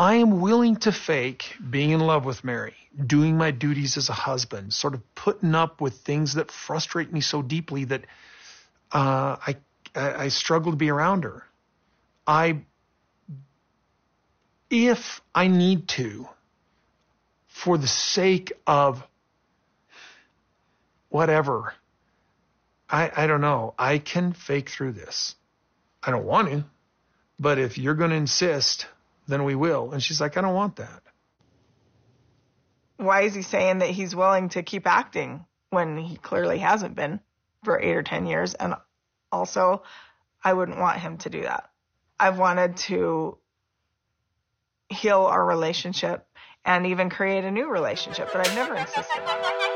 I am willing to fake being in love with Meri, doing my duties as a husband, sort of putting up with things that frustrate me so deeply that uh, I, I struggle to be around her. I, if I need to, for the sake of whatever, I I don't know. I can fake through this. I don't want to, but if you're going to insist then we will. And she's like, I don't want that. Why is he saying that he's willing to keep acting when he clearly hasn't been for eight or 10 years? And also, I wouldn't want him to do that. I've wanted to heal our relationship and even create a new relationship, but I've never insisted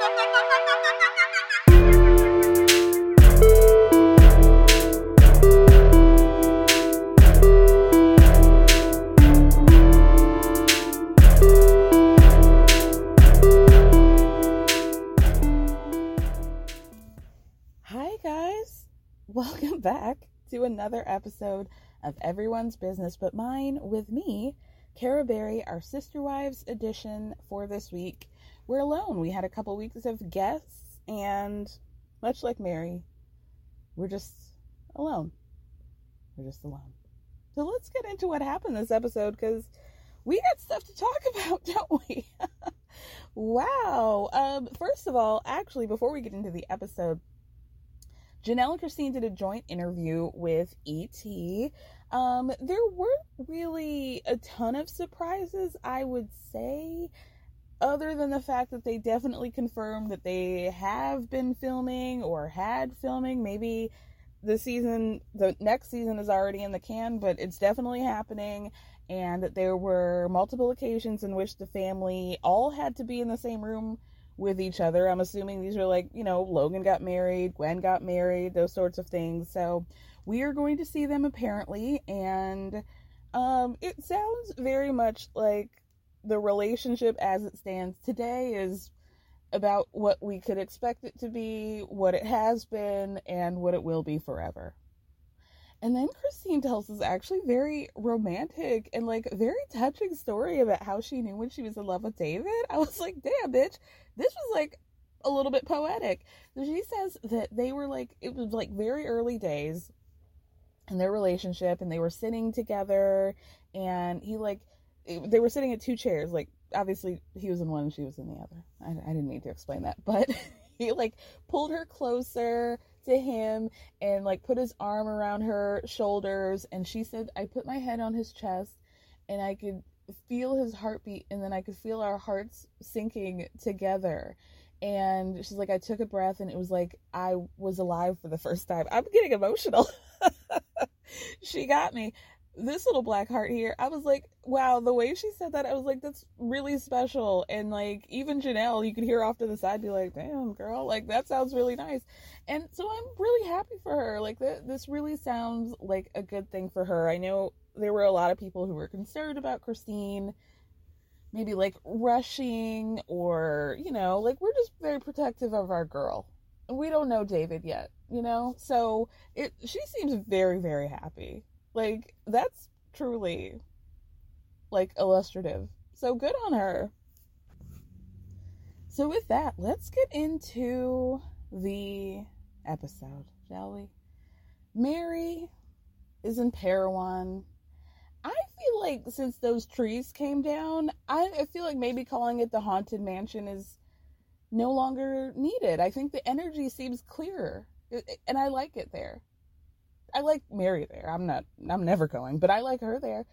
Welcome back to another episode of Everyone's Business But Mine with me, Kara Berry, our Sister Wives edition for this week. We're alone. We had a couple weeks of guests, and much like Meri, we're just alone. We're just alone. So let's get into what happened this episode because we got stuff to talk about, don't we? wow. Um, first of all, actually, before we get into the episode, Janelle and Christine did a joint interview with ET. Um, there weren't really a ton of surprises, I would say, other than the fact that they definitely confirmed that they have been filming or had filming. Maybe the season, the next season is already in the can, but it's definitely happening. And that there were multiple occasions in which the family all had to be in the same room with each other. I'm assuming these are like, you know, Logan got married, Gwen got married, those sorts of things. So we are going to see them apparently, and um, it sounds very much like the relationship as it stands today is about what we could expect it to be, what it has been, and what it will be forever. And then Christine tells us actually very romantic and like very touching story about how she knew when she was in love with David. I was like, damn, bitch, this was like a little bit poetic. So she says that they were like, it was like very early days in their relationship and they were sitting together and he like, they were sitting at two chairs. Like, obviously he was in one and she was in the other. I, I didn't need to explain that, but he like pulled her closer to him and like put his arm around her shoulders and she said I put my head on his chest and I could feel his heartbeat and then I could feel our hearts sinking together And she's like, I took a breath and it was like I was alive for the first time. I'm getting emotional. she got me. This little black heart here, I was like, wow, the way she said that, I was like, that's really special. And like, even Janelle, you could hear off to the side be like, damn, girl, like that sounds really nice. And so I'm really happy for her. Like, th- this really sounds like a good thing for her. I know there were a lot of people who were concerned about Christine maybe like rushing or, you know, like we're just very protective of our girl. We don't know David yet, you know? So it she seems very, very happy. Like that's truly like illustrative. So good on her. So with that, let's get into the episode, shall we? Meri is in Parowan I feel like since those trees came down, I, I feel like maybe calling it the haunted mansion is no longer needed. I think the energy seems clearer, and I like it there. I like Meri there. I'm not. I'm never going, but I like her there.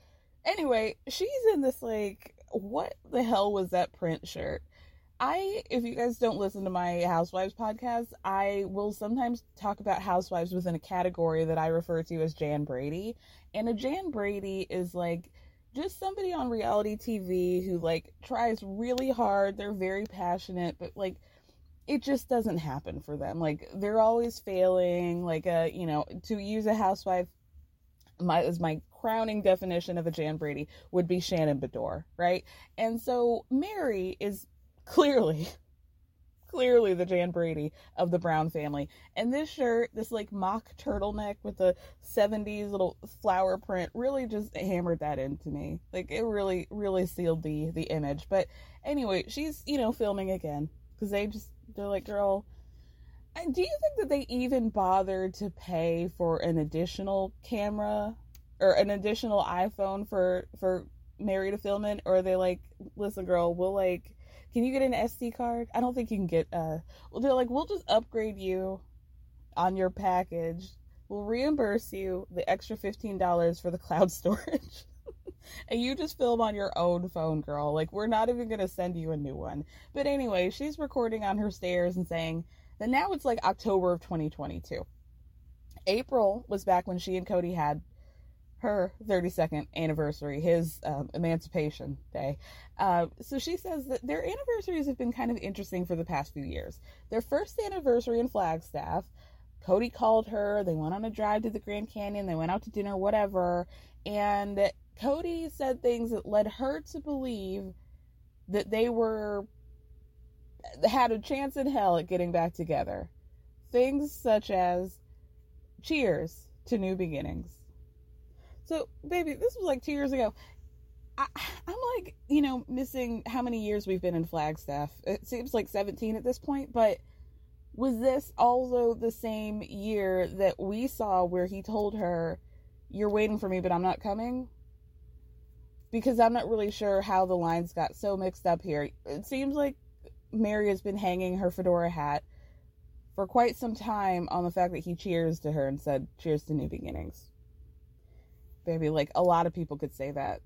Anyway, she's in this like, what the hell was that print shirt? I, if you guys don't listen to my Housewives podcast, I will sometimes talk about housewives within a category that I refer to as Jan Brady. And a Jan Brady is like just somebody on reality TV who like tries really hard. They're very passionate, but like it just doesn't happen for them. Like they're always failing. Like a, you know, to use a housewife my as my crowning definition of a Jan Brady would be Shannon Beador, right? And so Meri is clearly clearly the Jan Brady of the Brown family. And this shirt, this like mock turtleneck with the 70s little flower print really just hammered that into me. Like it really really sealed the the image. But anyway, she's, you know, filming again cuz they just they're like, "Girl, and do you think that they even bothered to pay for an additional camera or an additional iPhone for for Meri to film it or are they like, "Listen, girl, we'll like can you get an SD card? I don't think you can get uh well they're like we'll just upgrade you on your package. We'll reimburse you the extra $15 for the cloud storage. And you just film on your own phone, girl. Like we're not even going to send you a new one. But anyway, she's recording on her stairs and saying that now it's like October of 2022. April was back when she and Kody had her 32nd anniversary, his um, Emancipation Day. Uh, so she says that their anniversaries have been kind of interesting for the past few years. Their first anniversary in Flagstaff, Kody called her. They went on a drive to the Grand Canyon. They went out to dinner, whatever. And Kody said things that led her to believe that they were had a chance in hell at getting back together. Things such as cheers to new beginnings so, baby, this was like two years ago. I, am like, you know, missing how many years we've been in Flagstaff. It seems like 17 at this point, but was this also the same year that we saw where he told her, You're waiting for me, but I'm not coming? Because I'm not really sure how the lines got so mixed up here. It seems like Meri has been hanging her fedora hat for quite some time on the fact that he cheers to her and said, Cheers to new beginnings baby. Like a lot of people could say that.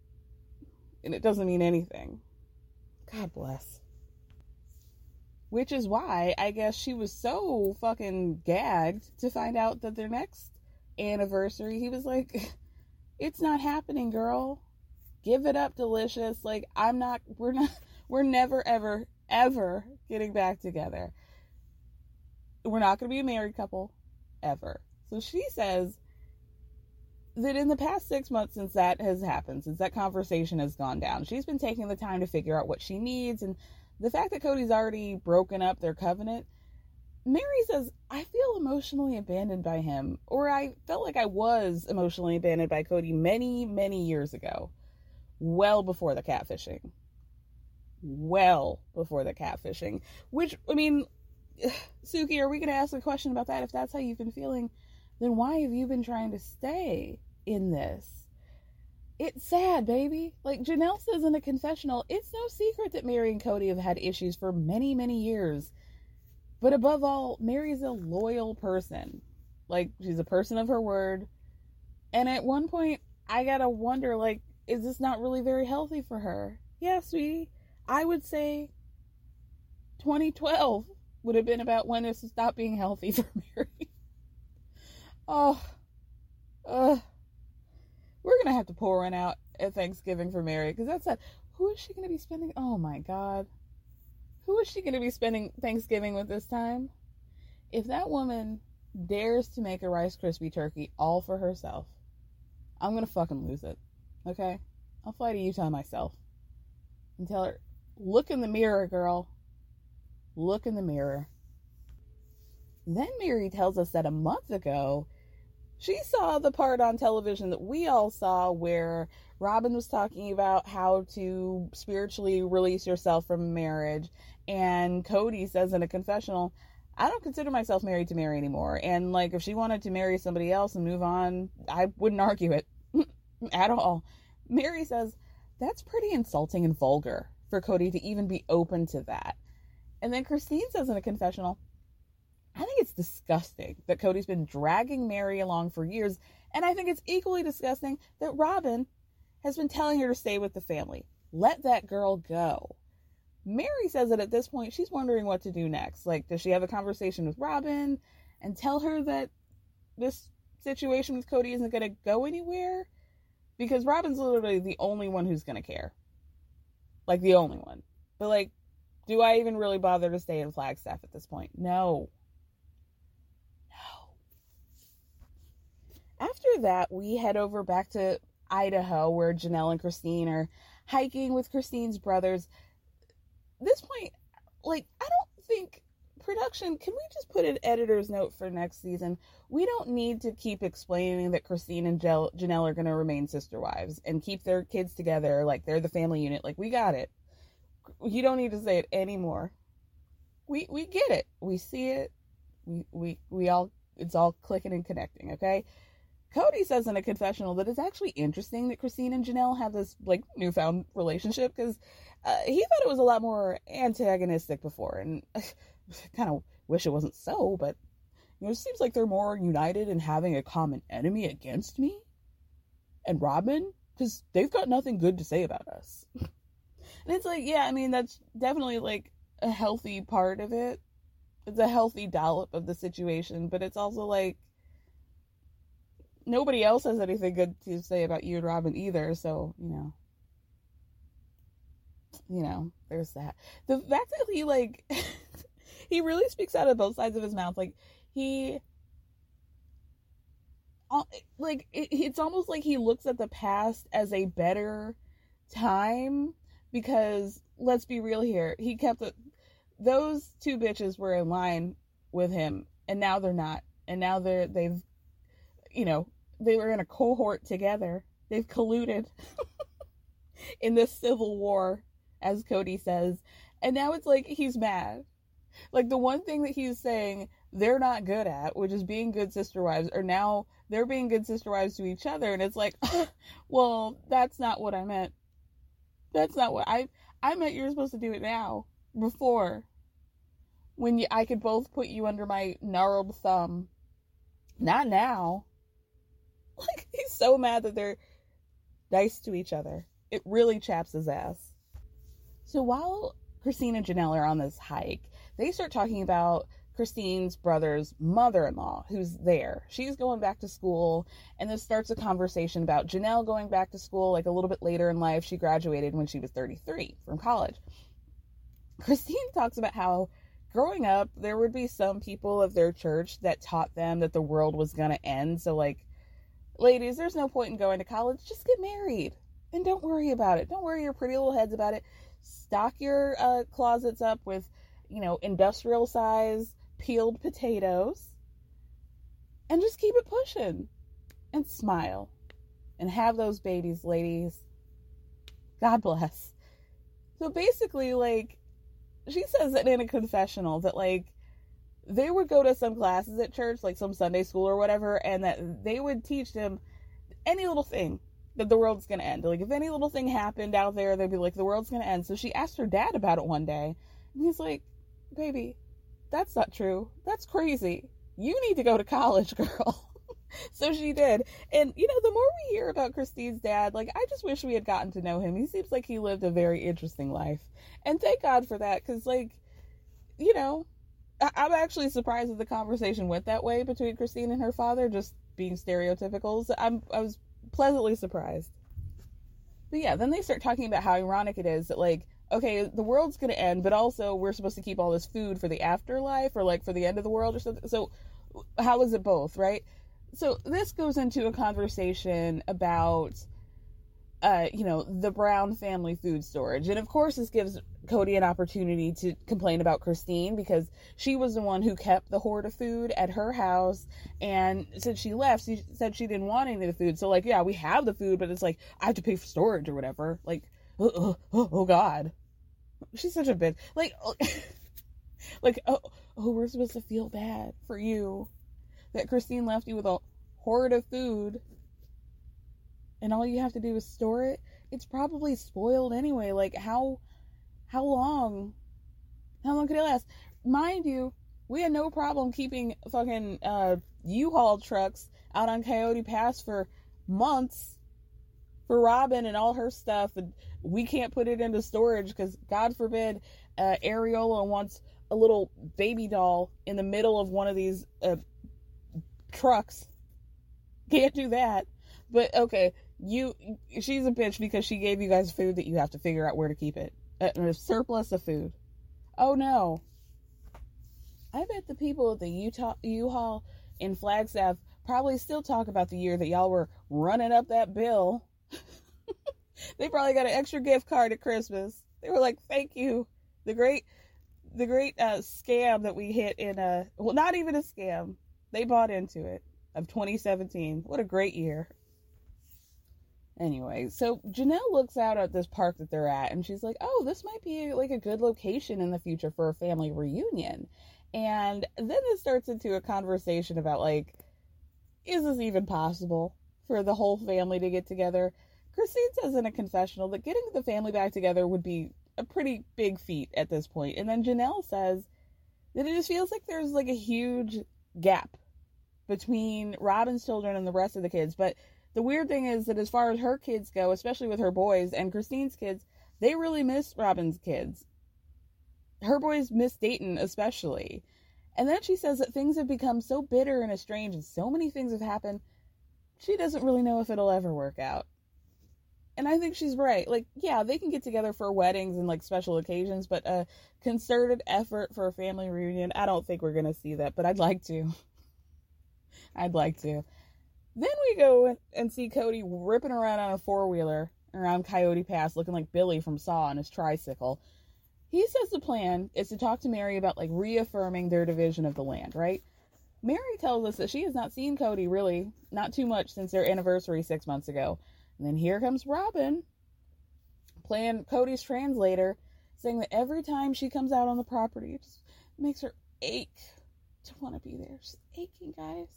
And it doesn't mean anything. God bless. Which is why I guess she was so fucking gagged to find out that their next anniversary, he was like, It's not happening, girl. Give it up, delicious. Like, I'm not, we're not, we're never, ever, ever getting back together. We're not going to be a married couple, ever. So she says, that in the past six months since that has happened, since that conversation has gone down, she's been taking the time to figure out what she needs. And the fact that Kody's already broken up their covenant, Meri says, I feel emotionally abandoned by him, or I felt like I was emotionally abandoned by Kody many, many years ago, well before the catfishing. Well before the catfishing. Which, I mean, Suki, are we going to ask a question about that? If that's how you've been feeling, then why have you been trying to stay? in this. It's sad, baby. Like Janelle says in a confessional, it's no secret that Meri and Kody have had issues for many, many years. But above all, Meri's a loyal person. Like, she's a person of her word. And at one point, I gotta wonder, like, is this not really very healthy for her? Yeah, sweetie. I would say 2012 would have been about when this stopped being healthy for Meri. oh, uh, we're gonna have to pour one out at Thanksgiving for Meri because that's that. Who is she gonna be spending? Oh my God, who is she gonna be spending Thanksgiving with this time? If that woman dares to make a Rice Krispie turkey all for herself, I'm gonna fucking lose it. Okay, I'll fly to Utah myself and tell her, look in the mirror, girl. Look in the mirror. Then Meri tells us that a month ago, she saw the part on television that we all saw where Robyn was talking about how to spiritually release yourself from marriage. And Kody says in a confessional, I don't consider myself married to Meri anymore. And like, if she wanted to marry somebody else and move on, I wouldn't argue it at all. Meri says, that's pretty insulting and vulgar for Kody to even be open to that. And then Christine says in a confessional, I think it's disgusting that Kody's been dragging Meri along for years. And I think it's equally disgusting that Robyn has been telling her to stay with the family. Let that girl go. Meri says that at this point, she's wondering what to do next. Like, does she have a conversation with Robyn and tell her that this situation with Kody isn't going to go anywhere? Because Robyn's literally the only one who's going to care. Like, the only one. But, like, do I even really bother to stay in Flagstaff at this point? No. No. After that, we head over back to Idaho where Janelle and Christine are hiking with Christine's brothers. This point, like, I don't think production, can we just put an editor's note for next season? We don't need to keep explaining that Christine and Janelle are going to remain sister wives and keep their kids together like they're the family unit. Like, we got it. You don't need to say it anymore. We we get it. We see it. We we we all it's all clicking and connecting, okay? Kody says in a confessional that it's actually interesting that Christine and Janelle have this like newfound relationship because uh, he thought it was a lot more antagonistic before, and kind of wish it wasn't so. But you know, it seems like they're more united in having a common enemy against me and Robyn because they've got nothing good to say about us. and it's like, yeah, I mean, that's definitely like a healthy part of it. It's a healthy dollop of the situation, but it's also like nobody else has anything good to say about you and Robyn either, so, you know. You know, there's that. The fact that he like he really speaks out of both sides of his mouth. Like he uh, like it's almost like he looks at the past as a better time because let's be real here. He kept the, those two bitches were in line with him and now they're not. And now they're they've you know, they were in a cohort together. They've colluded in this civil war, as Kody says. And now it's like he's mad. Like the one thing that he's saying they're not good at, which is being good sister wives, or now they're being good sister wives to each other. And it's like, well, that's not what I meant. That's not what I I meant you're supposed to do it now. Before. When you, I could both put you under my gnarled thumb. Not now. Like, he's so mad that they're nice to each other. It really chaps his ass. So while Christine and Janelle are on this hike, they start talking about Christine's brother's mother in law, who's there. She's going back to school, and this starts a conversation about Janelle going back to school like a little bit later in life. She graduated when she was 33 from college. Christine talks about how growing up, there would be some people of their church that taught them that the world was going to end. So, like, ladies, there's no point in going to college. Just get married and don't worry about it. Don't worry your pretty little heads about it. Stock your uh, closets up with, you know, industrial size peeled potatoes and just keep it pushing and smile and have those babies, ladies. God bless. So basically, like, she says that in a confessional that, like, they would go to some classes at church, like some Sunday school or whatever, and that they would teach them any little thing that the world's gonna end. Like if any little thing happened out there, they'd be like, the world's gonna end. So she asked her dad about it one day, and he's like, baby, that's not true. That's crazy. You need to go to college, girl. so she did. And, you know, the more we hear about Christine's dad, like, I just wish we had gotten to know him. He seems like he lived a very interesting life. And thank God for that, because, like, you know, I- I'm actually surprised that the conversation went that way between Christine and her father, just being stereotypical. So I'm I was pleasantly surprised. But yeah, then they start talking about how ironic it is that like, okay, the world's gonna end, but also we're supposed to keep all this food for the afterlife or like for the end of the world or something. So how is it both, right? So this goes into a conversation about uh, you know, the Brown family food storage. And of course, this gives Kody an opportunity to complain about Christine because she was the one who kept the hoard of food at her house. And since she left, she said she didn't want any of the food. So, like, yeah, we have the food, but it's like, I have to pay for storage or whatever. Like, oh, oh, oh, God. She's such a bitch. Like, like, oh, oh, we're supposed to feel bad for you that Christine left you with a hoard of food and all you have to do is store it, it's probably spoiled anyway. Like how how long how long could it last? Mind you, we had no problem keeping fucking uh U-Haul trucks out on Coyote Pass for months for Robyn and all her stuff and we can't put it into storage because God forbid uh, Ariella wants a little baby doll in the middle of one of these uh, trucks. Can't do that. But okay, you she's a bitch because she gave you guys food that you have to figure out where to keep it. A, a surplus of food. Oh no. I bet the people at the Utah U-Haul in Flagstaff probably still talk about the year that y'all were running up that bill. they probably got an extra gift card at Christmas. They were like, "Thank you." The great the great uh, scam that we hit in a well, not even a scam. They bought into it of 2017. What a great year. Anyway, so Janelle looks out at this park that they're at and she's like, "Oh, this might be like a good location in the future for a family reunion." And then it starts into a conversation about like is this even possible for the whole family to get together? Christine says in a confessional that getting the family back together would be a pretty big feat at this point. And then Janelle says that it just feels like there's like a huge gap between Robyn's children and the rest of the kids, but the weird thing is that as far as her kids go, especially with her boys and Christine's kids, they really miss Robyn's kids. Her boys miss Dayton especially. And then she says that things have become so bitter and estranged and so many things have happened, she doesn't really know if it'll ever work out. And I think she's right. Like, yeah, they can get together for weddings and like special occasions, but a concerted effort for a family reunion, I don't think we're going to see that, but I'd like to. I'd like to. Then we go and see Kody ripping around on a four wheeler around Coyote Pass, looking like Billy from Saw on his tricycle. He says the plan is to talk to Meri about like reaffirming their division of the land, right? Meri tells us that she has not seen Kody really, not too much since their anniversary six months ago. And then here comes Robyn, playing Kody's translator, saying that every time she comes out on the property, it just makes her ache to want to be there. She's aching, guys.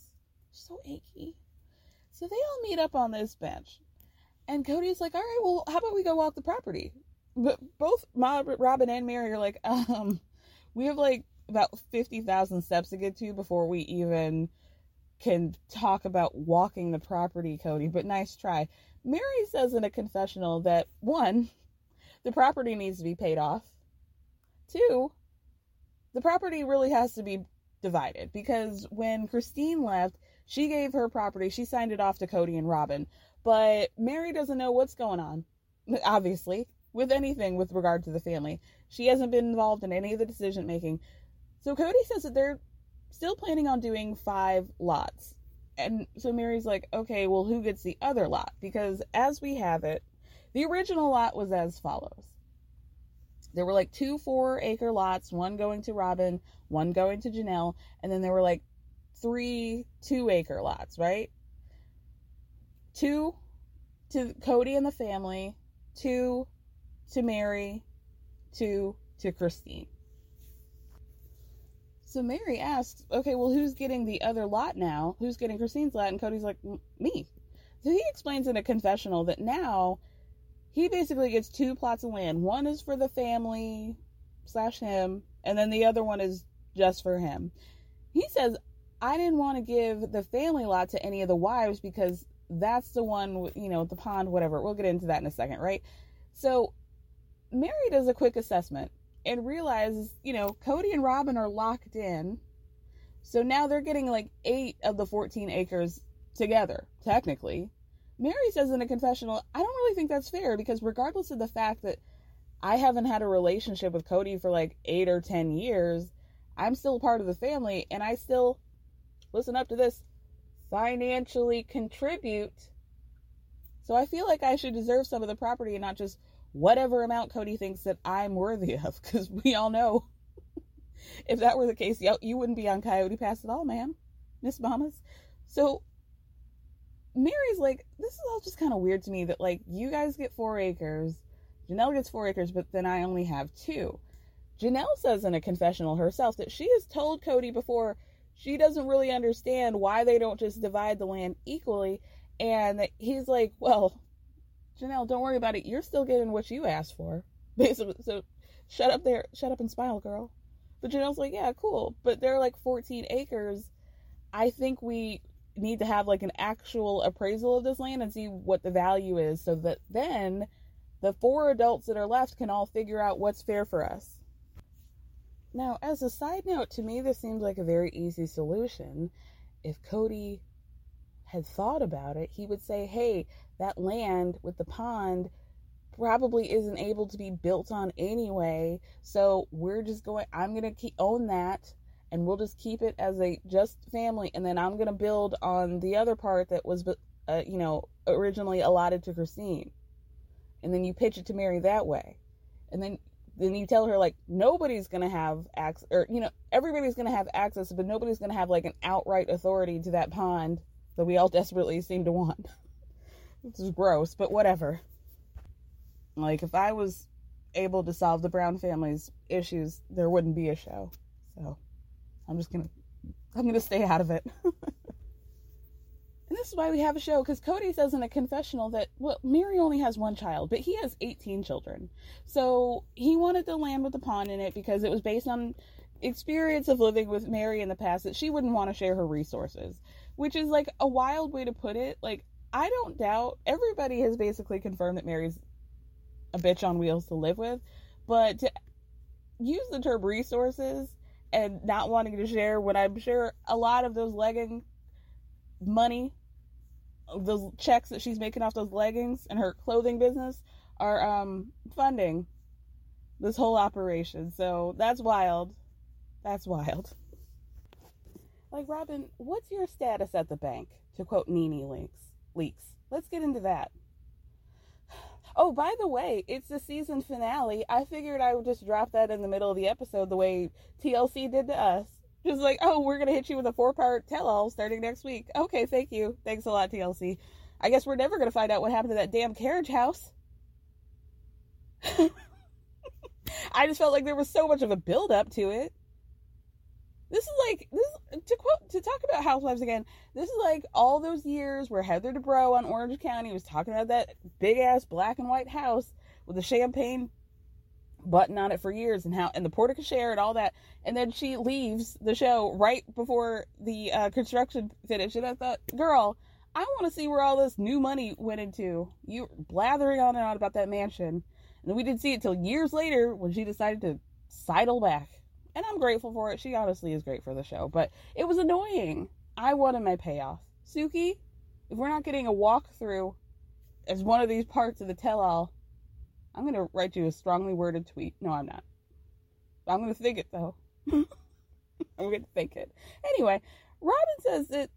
She's so achy. So they all meet up on this bench. And Kody's like, all right, well, how about we go walk the property? But both Robyn and Meri are like, um, we have like about 50,000 steps to get to before we even can talk about walking the property, Kody. But nice try. Meri says in a confessional that one, the property needs to be paid off. Two, the property really has to be divided because when Christine left, she gave her property, she signed it off to Kody and Robyn. But Meri doesn't know what's going on, obviously, with anything with regard to the family. She hasn't been involved in any of the decision making. So Kody says that they're still planning on doing five lots. And so Meri's like, okay, well, who gets the other lot? Because as we have it, the original lot was as follows. There were like two four acre lots, one going to Robyn, one going to Janelle, and then there were like three two acre lots, right? Two to Kody and the family, two to Meri, two to Christine. So Meri asks, okay, well, who's getting the other lot now? Who's getting Christine's lot? And Kody's like, me. So he explains in a confessional that now he basically gets two plots of land. One is for the family slash him, and then the other one is just for him. He says, I didn't want to give the family lot to any of the wives because that's the one, you know, the pond, whatever. We'll get into that in a second, right? So Meri does a quick assessment and realizes, you know, Kody and Robyn are locked in. So now they're getting like eight of the 14 acres together, technically. Meri says in a confessional, I don't really think that's fair because regardless of the fact that I haven't had a relationship with Kody for like eight or 10 years, I'm still part of the family and I still, listen up to this, financially contribute. So I feel like I should deserve some of the property and not just whatever amount Kody thinks that I'm worthy of, because we all know if that were the case, you wouldn't be on Coyote Pass at all, ma'am, Miss Mamas. So Meri's like, this is all just kind of weird to me that like you guys get four acres, Janelle gets four acres, but then I only have two. Janelle says in a confessional herself that she has told Kody before she doesn't really understand why they don't just divide the land equally. And he's like, well, Janelle, don't worry about it. You're still getting what you asked for. Basically, so shut up there, shut up and smile, girl. But Janelle's like, yeah, cool. But they're like 14 acres. I think we need to have like an actual appraisal of this land and see what the value is so that then the four adults that are left can all figure out what's fair for us. Now, as a side note, to me, this seems like a very easy solution. If Kody had thought about it, he would say, hey, that land with the pond probably isn't able to be built on anyway. So we're just going, I'm going to keep own that and we'll just keep it as a just family. And then I'm going to build on the other part that was, uh, you know, originally allotted to Christine. And then you pitch it to Meri that way. And then then you tell her like nobody's gonna have access or you know everybody's gonna have access but nobody's gonna have like an outright authority to that pond that we all desperately seem to want. This is gross but whatever. Like if i was able to solve the brown family's issues there wouldn't be a show. So i'm just gonna i'm gonna stay out of it. And this is why we have a show because Kody says in a confessional that, well, Meri only has one child, but he has 18 children. So he wanted the land with the pond in it because it was based on experience of living with Meri in the past that she wouldn't want to share her resources, which is like a wild way to put it. Like, I don't doubt everybody has basically confirmed that Meri's a bitch on wheels to live with, but to use the term resources and not wanting to share when I'm sure a lot of those legging money those checks that she's making off those leggings and her clothing business are um funding this whole operation. So that's wild. That's wild. Like Robyn, what's your status at the bank? To quote NeNe Leakes. Leakes. Let's get into that. Oh, by the way, it's the season finale. I figured I would just drop that in the middle of the episode the way TLC did to us. Just like, oh, we're gonna hit you with a four part tell all starting next week. Okay, thank you. Thanks a lot, TLC. I guess we're never gonna find out what happened to that damn carriage house. I just felt like there was so much of a build up to it. This is like this to quote to talk about housewives again. This is like all those years where Heather Dubrow on Orange County was talking about that big ass black and white house with the champagne button on it for years and how and the porte cochere and all that and then she leaves the show right before the uh, construction finished and i thought girl i want to see where all this new money went into you blathering on and on about that mansion and we didn't see it till years later when she decided to sidle back and i'm grateful for it she honestly is great for the show but it was annoying i wanted my payoff suki if we're not getting a walkthrough as one of these parts of the tell-all I'm going to write you a strongly worded tweet. No, I'm not. I'm going to think it, though. I'm going to think it. Anyway, Robyn says that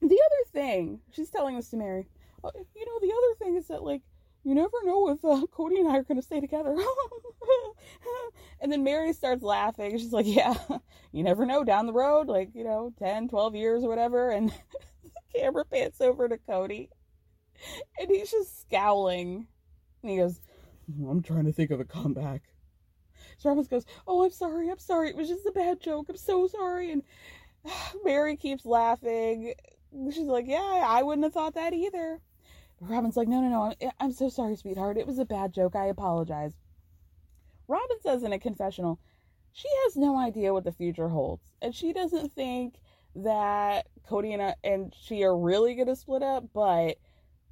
the other thing, she's telling this to Meri, uh, you know, the other thing is that, like, you never know if uh, Kody and I are going to stay together. and then Meri starts laughing. She's like, yeah, you never know down the road, like, you know, 10, 12 years or whatever. And the camera pans over to Kody. And he's just scowling. And he goes, I'm trying to think of a comeback. Robyn goes, Oh, I'm sorry, I'm sorry. It was just a bad joke. I'm so sorry. And Meri keeps laughing. She's like, Yeah, I wouldn't have thought that either. Robyn's like, No, no, no. I'm, I'm so sorry, sweetheart. It was a bad joke. I apologize. Robyn says in a confessional, she has no idea what the future holds. And she doesn't think that Kody and, I, and she are really going to split up, but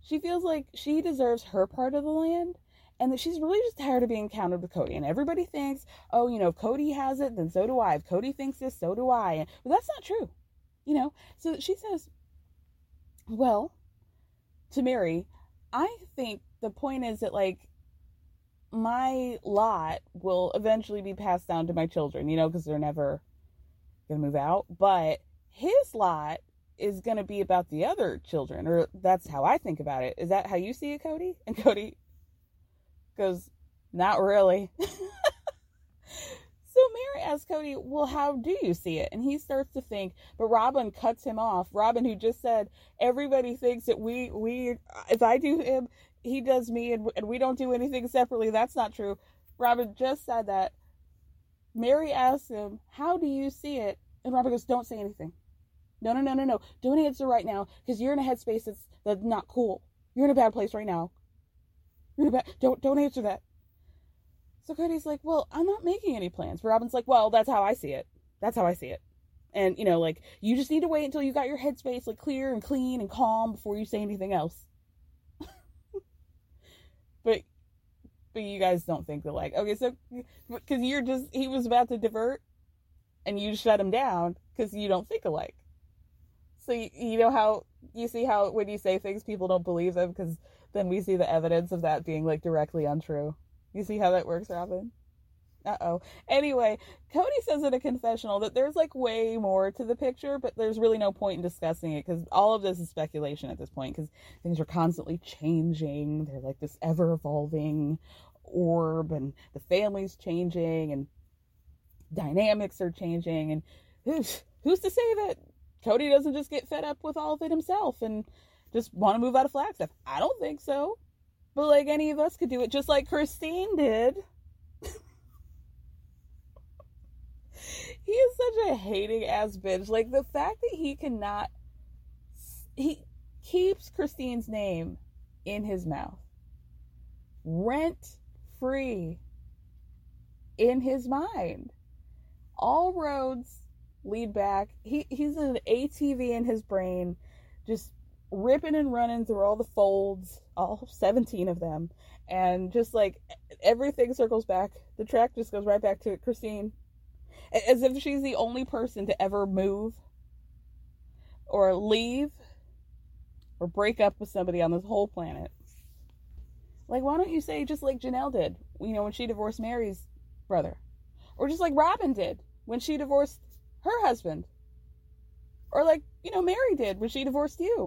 she feels like she deserves her part of the land and that she's really just tired of being counted with Kody. And everybody thinks, oh, you know, if Kody has it, then so do I. If Kody thinks this, so do I. But that's not true, you know. So she says, well, to Meri, I think the point is that like my lot will eventually be passed down to my children, you know, because they're never gonna move out. But his lot is gonna be about the other children, or that's how I think about it. Is that how you see it, Kody? And Kody goes, Not really. so Meri asks Kody, Well, how do you see it? And he starts to think, but Robyn cuts him off. Robyn, who just said, Everybody thinks that we, we, if I do him, he does me, and, and we don't do anything separately. That's not true. Robyn just said that. Meri asks him, How do you see it? And Robyn goes, Don't say anything. No, no, no, no, no. Don't answer right now because you're in a headspace that's, that's not cool. You're in a bad place right now. Don't don't answer that. So Kody's like, well, I'm not making any plans. But Robyn's like, well, that's how I see it. That's how I see it. And you know, like you just need to wait until you got your headspace like clear and clean and calm before you say anything else. but but you guys don't think that like okay, so because you're just he was about to divert, and you shut him down because you don't think alike. So you, you know how you see how when you say things, people don't believe them because then we see the evidence of that being like directly untrue. You see how that works, Robyn? Uh oh. Anyway, Kody says in a confessional that there's like way more to the picture, but there's really no point in discussing it because all of this is speculation at this point because things are constantly changing. They're like this ever evolving orb, and the family's changing, and dynamics are changing. And who's, who's to say that Kody doesn't just get fed up with all of it himself and just want to move out of Flagstaff? I don't think so. But like any of us could do it, just like Christine did. he is such a hating ass bitch. Like the fact that he cannot, he keeps Christine's name in his mouth, rent free in his mind. All roads lead back. He he's an ATV in his brain, just ripping and running through all the folds, all 17 of them, and just like everything circles back. The track just goes right back to Christine, as if she's the only person to ever move or leave or break up with somebody on this whole planet. Like, why don't you say just like Janelle did, you know, when she divorced Meri's brother? Or just like Robyn did when she divorced her husband. Or like, you know, Meri did when she divorced you.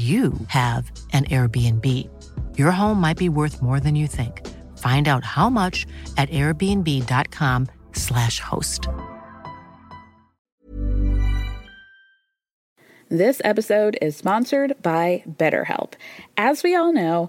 you have an Airbnb. Your home might be worth more than you think. Find out how much at airbnb.com/slash host. This episode is sponsored by BetterHelp. As we all know,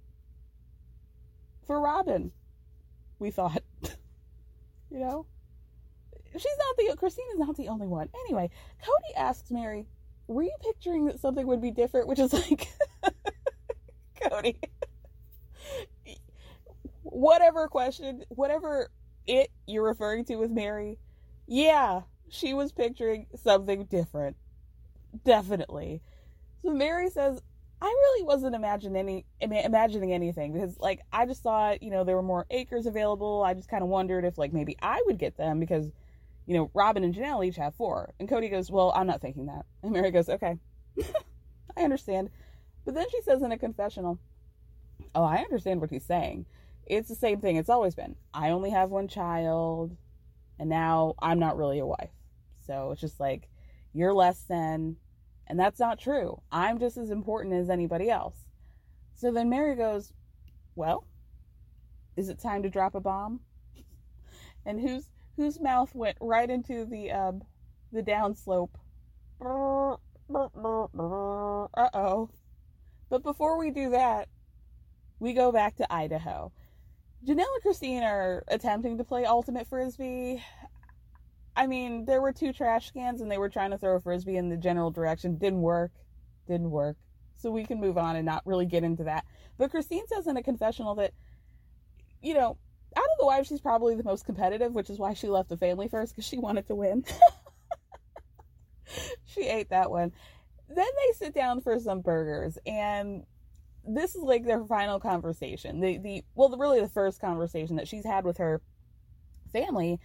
for Robyn. We thought, you know, she's not the Christina's not the only one. Anyway, Kody asks Meri, "Were you picturing that something would be different?" Which is like, Kody, whatever question, whatever it you're referring to with Meri, yeah, she was picturing something different, definitely. So Meri says, I really wasn't imagining any imagining anything because like I just thought you know there were more acres available. I just kind of wondered if like maybe I would get them because you know Robyn and Janelle each have four. And Kody goes, "Well, I'm not thinking that." And Meri goes, "Okay, I understand." But then she says in a confessional, "Oh, I understand what he's saying. It's the same thing it's always been. I only have one child, and now I'm not really a wife. So it's just like you're less than." And that's not true. I'm just as important as anybody else. So then Meri goes, Well, is it time to drop a bomb? And whose whose mouth went right into the um the downslope. Uh oh. But before we do that, we go back to Idaho. Janelle and Christine are attempting to play ultimate frisbee. I mean, there were two trash cans and they were trying to throw a frisbee in the general direction. Didn't work. Didn't work. So we can move on and not really get into that. But Christine says in a confessional that, you know, out of the wives, she's probably the most competitive, which is why she left the family first because she wanted to win. she ate that one. Then they sit down for some burgers, and this is like their final conversation. The the well, the, really the first conversation that she's had with her family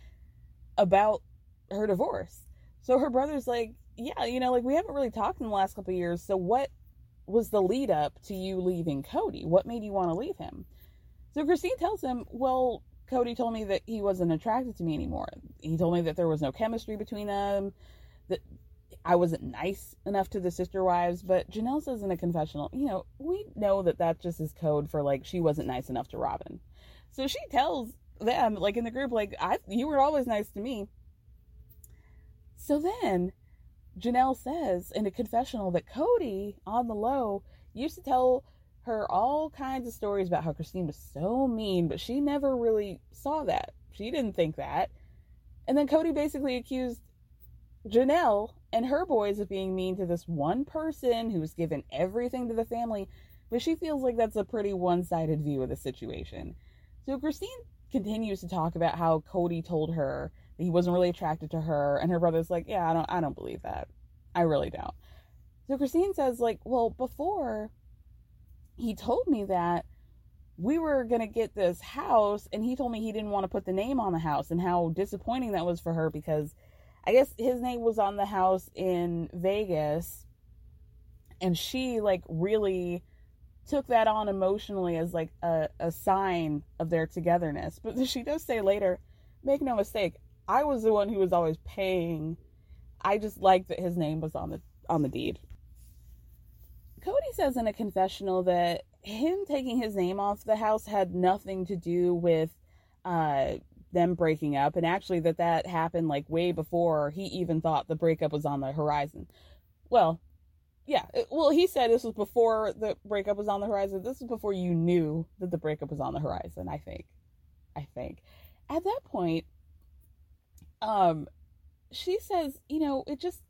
about her divorce. So her brother's like, yeah, you know, like we haven't really talked in the last couple of years. So what was the lead up to you leaving Kody? What made you want to leave him? So Christine tells him, well, Kody told me that he wasn't attracted to me anymore. He told me that there was no chemistry between them, that I wasn't nice enough to the sister wives. But Janelle says in a confessional, you know, we know that that just is code for like she wasn't nice enough to Robyn. So she tells them, like in the group, like I, you were always nice to me. So then Janelle says in a confessional that Kody, on the low, used to tell her all kinds of stories about how Christine was so mean, but she never really saw that. She didn't think that. And then Kody basically accused Janelle and her boys of being mean to this one person who was given everything to the family, but she feels like that's a pretty one sided view of the situation. So Christine continues to talk about how Kody told her he wasn't really attracted to her and her brother's like yeah i don't i don't believe that. I really don't. So christine says like well before he told me that we were going to get this house and he told me he didn't want to put the name on the house and how disappointing that was for her because i guess his name was on the house in vegas and she like really took that on emotionally as like a, a sign of their togetherness. But she does say later make no mistake I was the one who was always paying. I just liked that his name was on the on the deed. Kody says in a confessional that him taking his name off the house had nothing to do with uh, them breaking up, and actually that that happened like way before he even thought the breakup was on the horizon. Well, yeah, well he said this was before the breakup was on the horizon. This was before you knew that the breakup was on the horizon. I think, I think, at that point um she says you know it just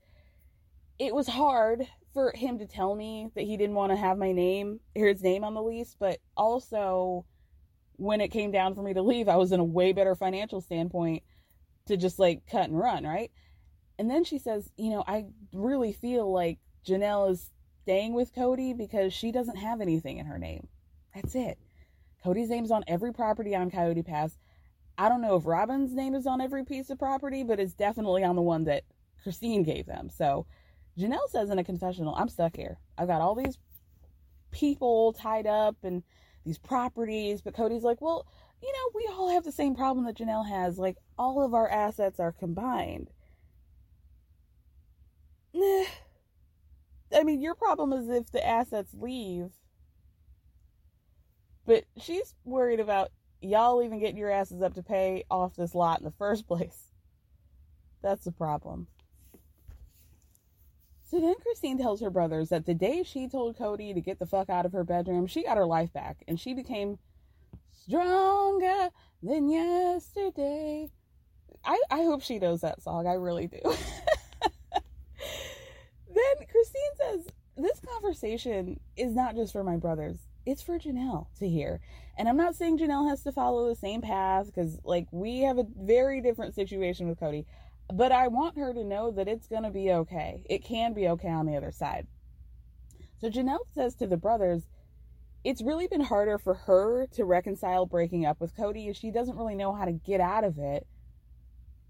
it was hard for him to tell me that he didn't want to have my name or his name on the lease but also when it came down for me to leave i was in a way better financial standpoint to just like cut and run right? And then she says you know i really feel like janelle is staying with kody because she doesn't have anything in her name. That's it. Kody's name's on every property on coyote pass I don't know if Robyn's name is on every piece of property, but it's definitely on the one that Christine gave them. So Janelle says in a confessional, I'm stuck here. I've got all these people tied up and these properties, but Kody's like, well, you know, we all have the same problem that Janelle has. Like, all of our assets are combined. I mean, your problem is if the assets leave. But she's worried about y'all even getting your asses up to pay off this lot in the first place. That's the problem. So then Christine tells her brothers that the day she told Kody to get the fuck out of her bedroom, she got her life back and she became stronger than yesterday. I, I hope she knows that song. I really do. then Christine says, This conversation is not just for my brothers, it's for Janelle to hear. And I'm not saying Janelle has to follow the same path because, like, we have a very different situation with Kody. But I want her to know that it's going to be okay. It can be okay on the other side. So Janelle says to the brothers, it's really been harder for her to reconcile breaking up with Kody she doesn't really know how to get out of it.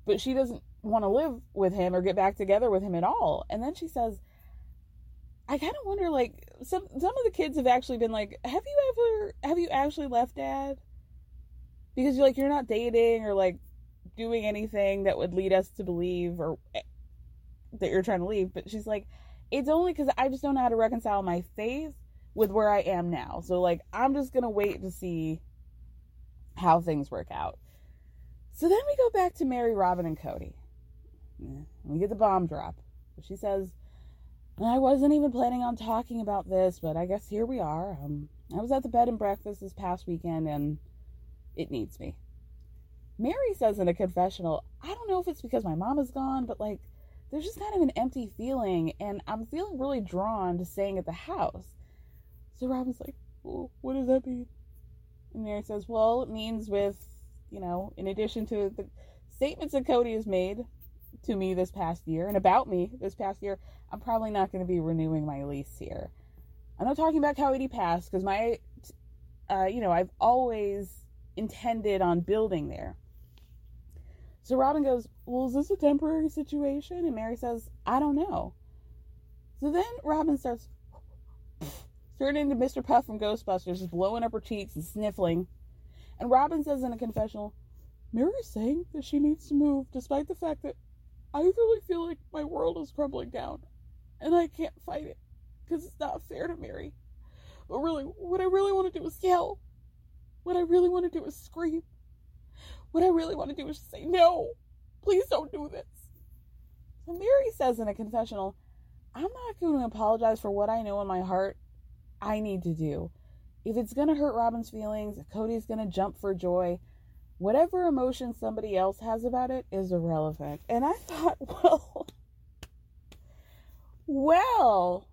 But she doesn't want to live with him or get back together with him at all. And then she says, I kind of wonder like some some of the kids have actually been like, "Have you ever have you actually left dad?" Because you're like you're not dating or like doing anything that would lead us to believe or eh, that you're trying to leave. But she's like, it's only because I just don't know how to reconcile my faith with where I am now. So, like, I'm just to wait to see how things work out. So then we go back to Meri, Robyn, and Kody. We get the bomb drop. She says, I wasn't even planning on talking about this, but I guess here we are. Um, I was at the bed and breakfast this past weekend and it needs me. Meri says in a confessional, I don't know if it's because my mom is gone, but like there's just kind of an empty feeling, and I'm feeling really drawn to staying at the house. So Robyn's like, well, what does that mean? And Meri says, well, it means with, you know, in addition to the statements that Kody has made to me this past year and about me this past year, I'm probably not going to be renewing my lease here. I'm not talking about Coyote Pass because my, uh, you know, I've always intended on building there. So Robyn goes, Well, is this a temporary situation? And Meri says, I don't know. So then Robyn starts turning into Mr. Puff from Ghostbusters, just blowing up her cheeks and sniffling. And Robyn says in a confessional, Meri's saying that she needs to move despite the fact that I really feel like my world is crumbling down and I can't fight it because it's not fair to Meri. But really, what I really want to do is yell. What I really want to do is scream. What I really want to do is say, no, please don't do this. So Meri says in a confessional, I'm not going to apologize for what I know in my heart I need to do. If it's going to hurt Robyn's feelings, if Kody's going to jump for joy, whatever emotion somebody else has about it is irrelevant. And I thought, well, well,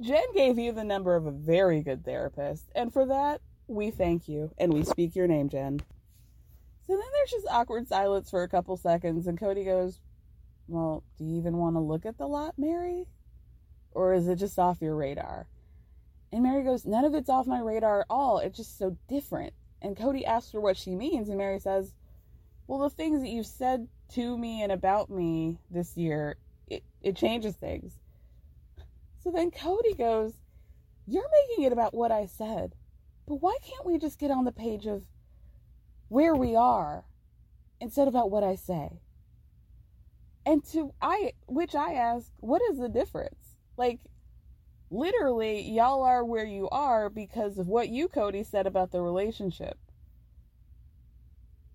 Jen gave you the number of a very good therapist. And for that, we thank you and we speak your name, Jen. So then there's just awkward silence for a couple seconds, and Kody goes, Well, do you even want to look at the lot, Meri? Or is it just off your radar? And Meri goes, None of it's off my radar at all. It's just so different. And Kody asks her what she means, and Meri says, Well, the things that you've said to me and about me this year, it, it changes things. So then Kody goes, You're making it about what I said, but why can't we just get on the page of where we are instead of about what I say. And to I which I ask, what is the difference? Like literally y'all are where you are because of what you Kody said about the relationship.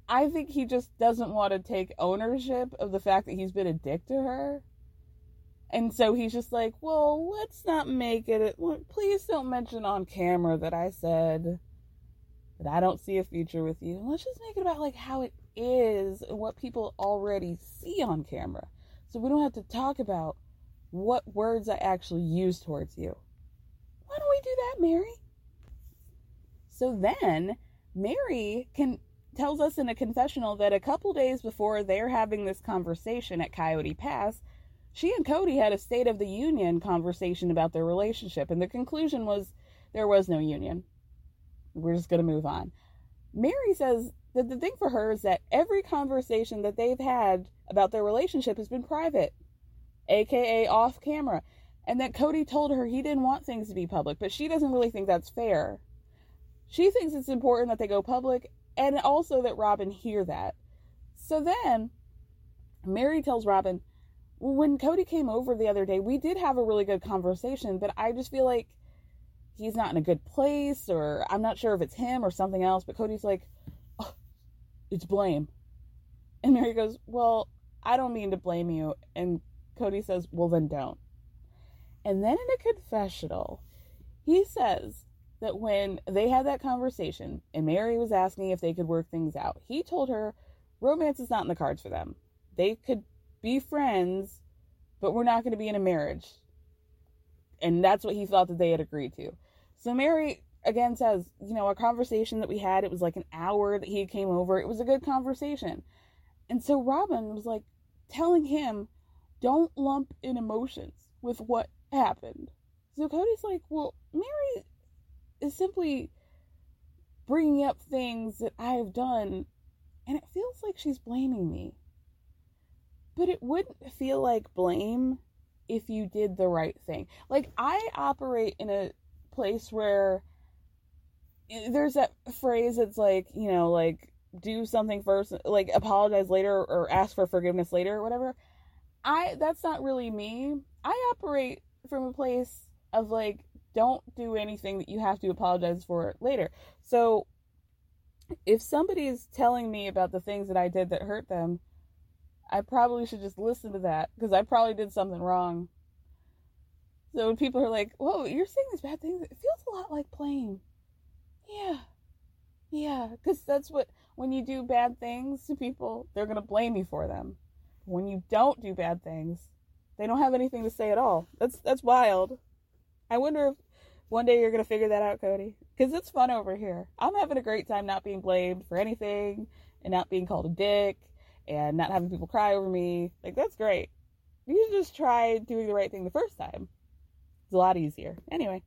I think he just doesn't want to take ownership of the fact that he's been a dick to her. And so he's just like, well, let's not make it. Please don't mention on camera that I said that I don't see a future with you. Let's just make it about like how it is and what people already see on camera. So we don't have to talk about what words I actually use towards you. Why don't we do that, Meri? So then Meri can tells us in a confessional that a couple days before they're having this conversation at Coyote Pass, she and Kody had a State of the Union conversation about their relationship, and the conclusion was there was no union. We're just going to move on. Meri says that the thing for her is that every conversation that they've had about their relationship has been private, aka off camera, and that Kody told her he didn't want things to be public, but she doesn't really think that's fair. She thinks it's important that they go public and also that Robyn hear that. So then Meri tells Robyn, when Kody came over the other day, we did have a really good conversation, but I just feel like he's not in a good place, or I'm not sure if it's him or something else. But Kody's like, oh, it's blame. And Meri goes, Well, I don't mean to blame you. And Kody says, Well, then don't. And then in a confessional, he says that when they had that conversation and Meri was asking if they could work things out, he told her romance is not in the cards for them. They could be friends, but we're not going to be in a marriage. And that's what he thought that they had agreed to. So Meri again says, you know, a conversation that we had, it was like an hour that he came over. It was a good conversation. And so Robyn was like telling him, don't lump in emotions with what happened. So Kody's like, well, Meri is simply bringing up things that I have done, and it feels like she's blaming me. But it wouldn't feel like blame if you did the right thing. Like, I operate in a place where there's that phrase that's like, you know, like, do something first, like, apologize later or ask for forgiveness later or whatever. I, that's not really me. I operate from a place of like, don't do anything that you have to apologize for later. So, if somebody's telling me about the things that I did that hurt them, I probably should just listen to that because I probably did something wrong. So when people are like, "Whoa, you're saying these bad things," it feels a lot like blame. Yeah, yeah, because that's what when you do bad things to people, they're gonna blame you for them. When you don't do bad things, they don't have anything to say at all. That's that's wild. I wonder if one day you're gonna figure that out, Kody, because it's fun over here. I'm having a great time not being blamed for anything and not being called a dick and not having people cry over me. Like, that's great. You should just try doing the right thing the first time. It's a lot easier. Anyway.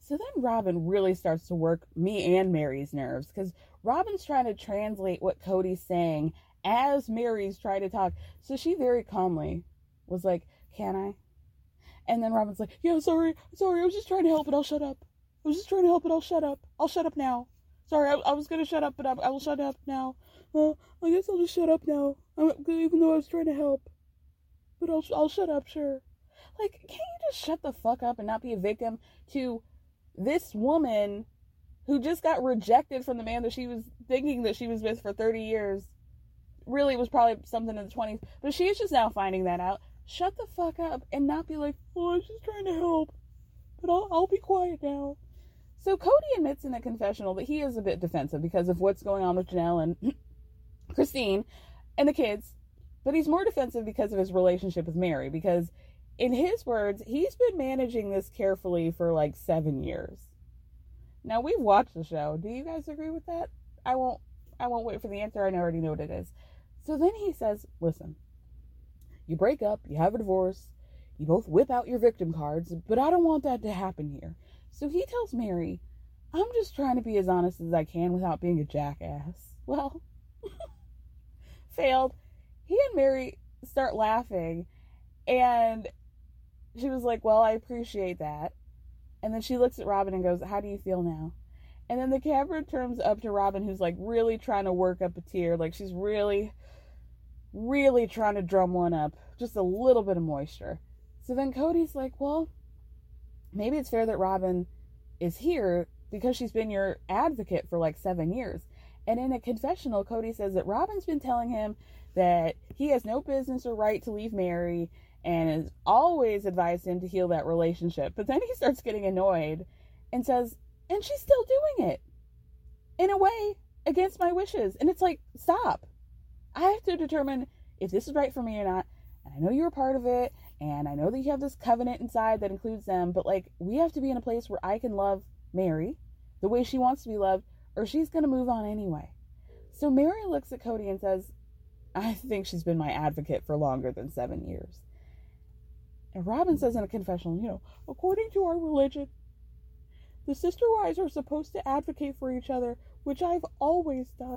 So then Robyn really starts to work me and Meri's nerves because Robyn's trying to translate what Kody's saying as Meri's trying to talk. So she very calmly was like, Can I? And then Robyn's like, Yeah, sorry, sorry, I was just trying to help, but I'll shut up. I was just trying to help, but I'll shut up. I'll shut up now. Sorry, I, I was gonna shut up, but I, I will shut up now well, I guess I'll just shut up now. I'm, even though I was trying to help. But I'll, I'll shut up, sure. Like, can't you just shut the fuck up and not be a victim to this woman who just got rejected from the man that she was thinking that she was with for 30 years? Really, was probably something in the 20s. But she's just now finding that out. Shut the fuck up and not be like, oh, I was just trying to help. But I'll, I'll be quiet now. So Kody admits in the confessional that he is a bit defensive because of what's going on with Janelle and Christine and the kids, but he's more defensive because of his relationship with Meri. Because, in his words, he's been managing this carefully for like seven years. Now we've watched the show. Do you guys agree with that? I won't. I won't wait for the answer. I already know what it is. So then he says, "Listen, you break up, you have a divorce, you both whip out your victim cards, but I don't want that to happen here." So he tells Meri, "I'm just trying to be as honest as I can without being a jackass." Well, failed. He and Meri start laughing, and she was like, Well, I appreciate that. And then she looks at Robyn and goes, How do you feel now? And then the camera turns up to Robyn, who's like really trying to work up a tear. Like she's really, really trying to drum one up. Just a little bit of moisture. So then Kody's like, Well, maybe it's fair that Robyn is here because she's been your advocate for like seven years. And in a confessional, Kody says that Robyn's been telling him that he has no business or right to leave Meri and has always advised him to heal that relationship. But then he starts getting annoyed and says, and she's still doing it in a way against my wishes. And it's like, stop. I have to determine if this is right for me or not. And I know you're a part of it. And I know that you have this covenant inside that includes them. But like, we have to be in a place where I can love Meri the way she wants to be loved or she's going to move on anyway. So Meri looks at Kody and says, I think she's been my advocate for longer than seven years. And Robyn says in a confessional, you know, according to our religion, the sister wives are supposed to advocate for each other, which I've always done.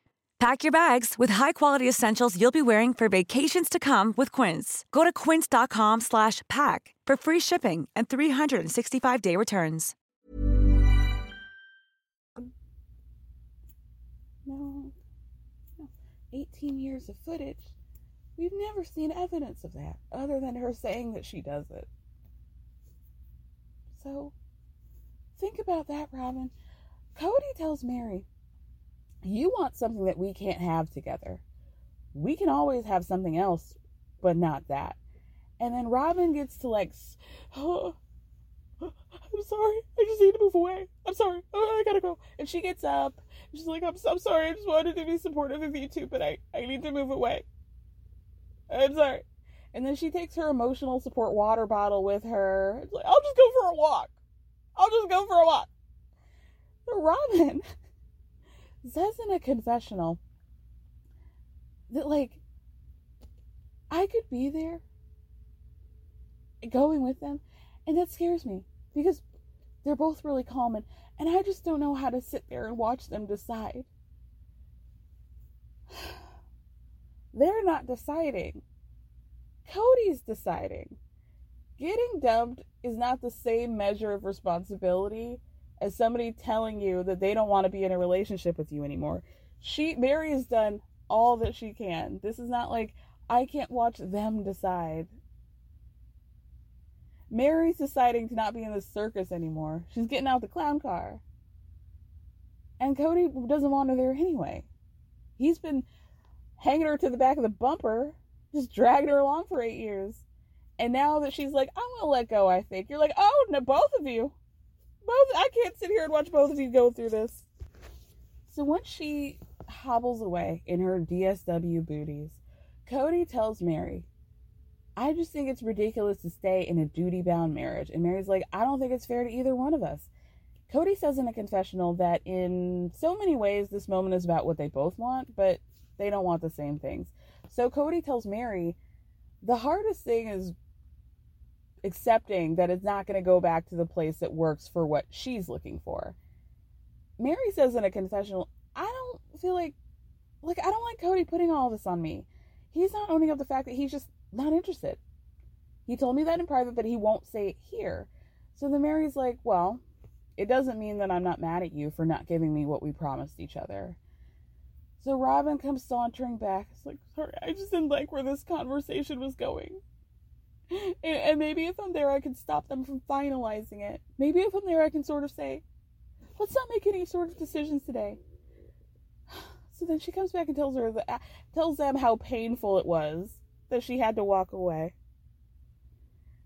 Pack your bags with high-quality essentials you'll be wearing for vacations to come with Quince. Go to quince.com slash pack for free shipping and 365-day returns. No, no. 18 years of footage. We've never seen evidence of that other than her saying that she does it. So, think about that, Robyn. Kody tells Meri, You want something that we can't have together. We can always have something else, but not that. And then Robyn gets to like, oh, I'm sorry. I just need to move away. I'm sorry. Oh, I gotta go. And she gets up. She's like, I'm, sorry. I just wanted to be supportive of you too, but I, I need to move away. I'm sorry. And then she takes her emotional support water bottle with her. It's like, I'll just go for a walk. I'll just go for a walk. So Robyn says in a confessional that, like, I could be there going with them, and that scares me because they're both really calm, and, and I just don't know how to sit there and watch them decide. They're not deciding. Kody's deciding. Getting dumped is not the same measure of responsibility as somebody telling you that they don't want to be in a relationship with you anymore. She Meri has done all that she can. This is not like I can't watch them decide. Meri's deciding to not be in the circus anymore. She's getting out the clown car. And Kody doesn't want her there anyway. He's been hanging her to the back of the bumper, just dragging her along for eight years. And now that she's like, I'm gonna let go, I think. You're like, oh no, both of you. Both I can't sit here and watch both of you go through this. So once she hobbles away in her DSW booties, Kody tells Meri, I just think it's ridiculous to stay in a duty bound marriage. And Meri's like, I don't think it's fair to either one of us. Kody says in a confessional that in so many ways this moment is about what they both want, but they don't want the same things. So Kody tells Meri, the hardest thing is accepting that it's not going to go back to the place that works for what she's looking for. Meri says in a confessional, I don't feel like like I don't like Kody putting all this on me. He's not owning up the fact that he's just not interested. He told me that in private, but he won't say it here. So then Meri's like, Well, it doesn't mean that I'm not mad at you for not giving me what we promised each other. So Robyn comes sauntering back. It's like, sorry, I just didn't like where this conversation was going. And, maybe if I'm there, I can stop them from finalizing it. Maybe if I'm there, I can sort of say, let's not make any sort of decisions today. So then she comes back and tells her that, tells them how painful it was that she had to walk away.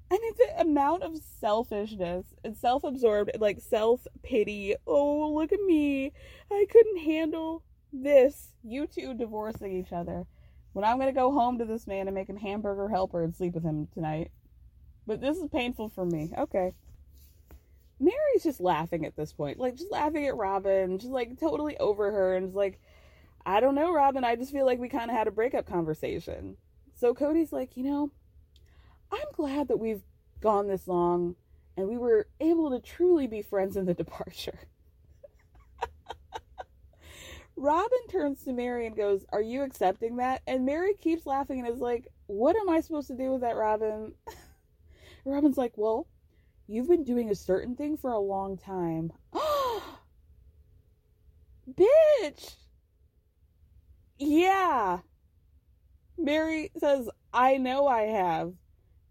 I mean, the amount of selfishness and self absorbed, like self pity. Oh, look at me. I couldn't handle this. You two divorcing each other. When I'm going to go home to this man and make him hamburger helper and sleep with him tonight. But this is painful for me. Okay. Meri's just laughing at this point. Like, just laughing at Robyn. Just like totally over her. And just like, I don't know, Robyn. I just feel like we kind of had a breakup conversation. So Kody's like, you know, I'm glad that we've gone this long and we were able to truly be friends in the departure. Robyn turns to Meri and goes, Are you accepting that? And Meri keeps laughing and is like, What am I supposed to do with that, Robyn? Robyn's like, Well, you've been doing a certain thing for a long time. Bitch! Yeah. Meri says, I know I have.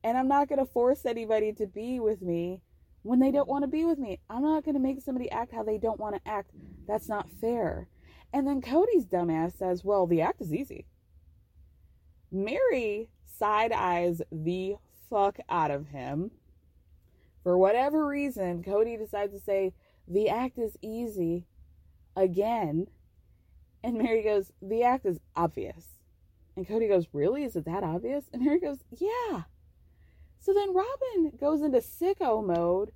And I'm not going to force anybody to be with me when they don't want to be with me. I'm not going to make somebody act how they don't want to act. That's not fair. And then Kody's dumbass says, Well, the act is easy. Meri side eyes the fuck out of him. For whatever reason, Kody decides to say, The act is easy again. And Meri goes, The act is obvious. And Kody goes, Really? Is it that obvious? And Meri goes, Yeah. So then Robyn goes into sicko mode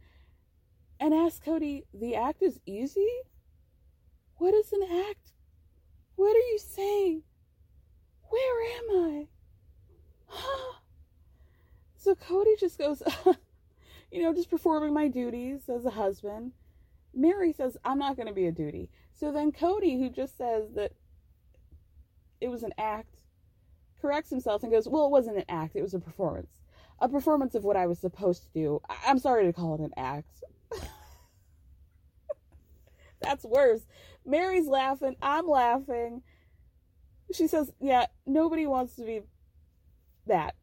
and asks Kody, The act is easy? What is an act? What are you saying? Where am I? so Kody just goes, you know, just performing my duties as a husband. Meri says, I'm not going to be a duty. So then Kody, who just says that it was an act, corrects himself and goes, Well, it wasn't an act, it was a performance. A performance of what I was supposed to do. I- I'm sorry to call it an act. That's worse. Meri's laughing. I'm laughing. She says, Yeah, nobody wants to be that.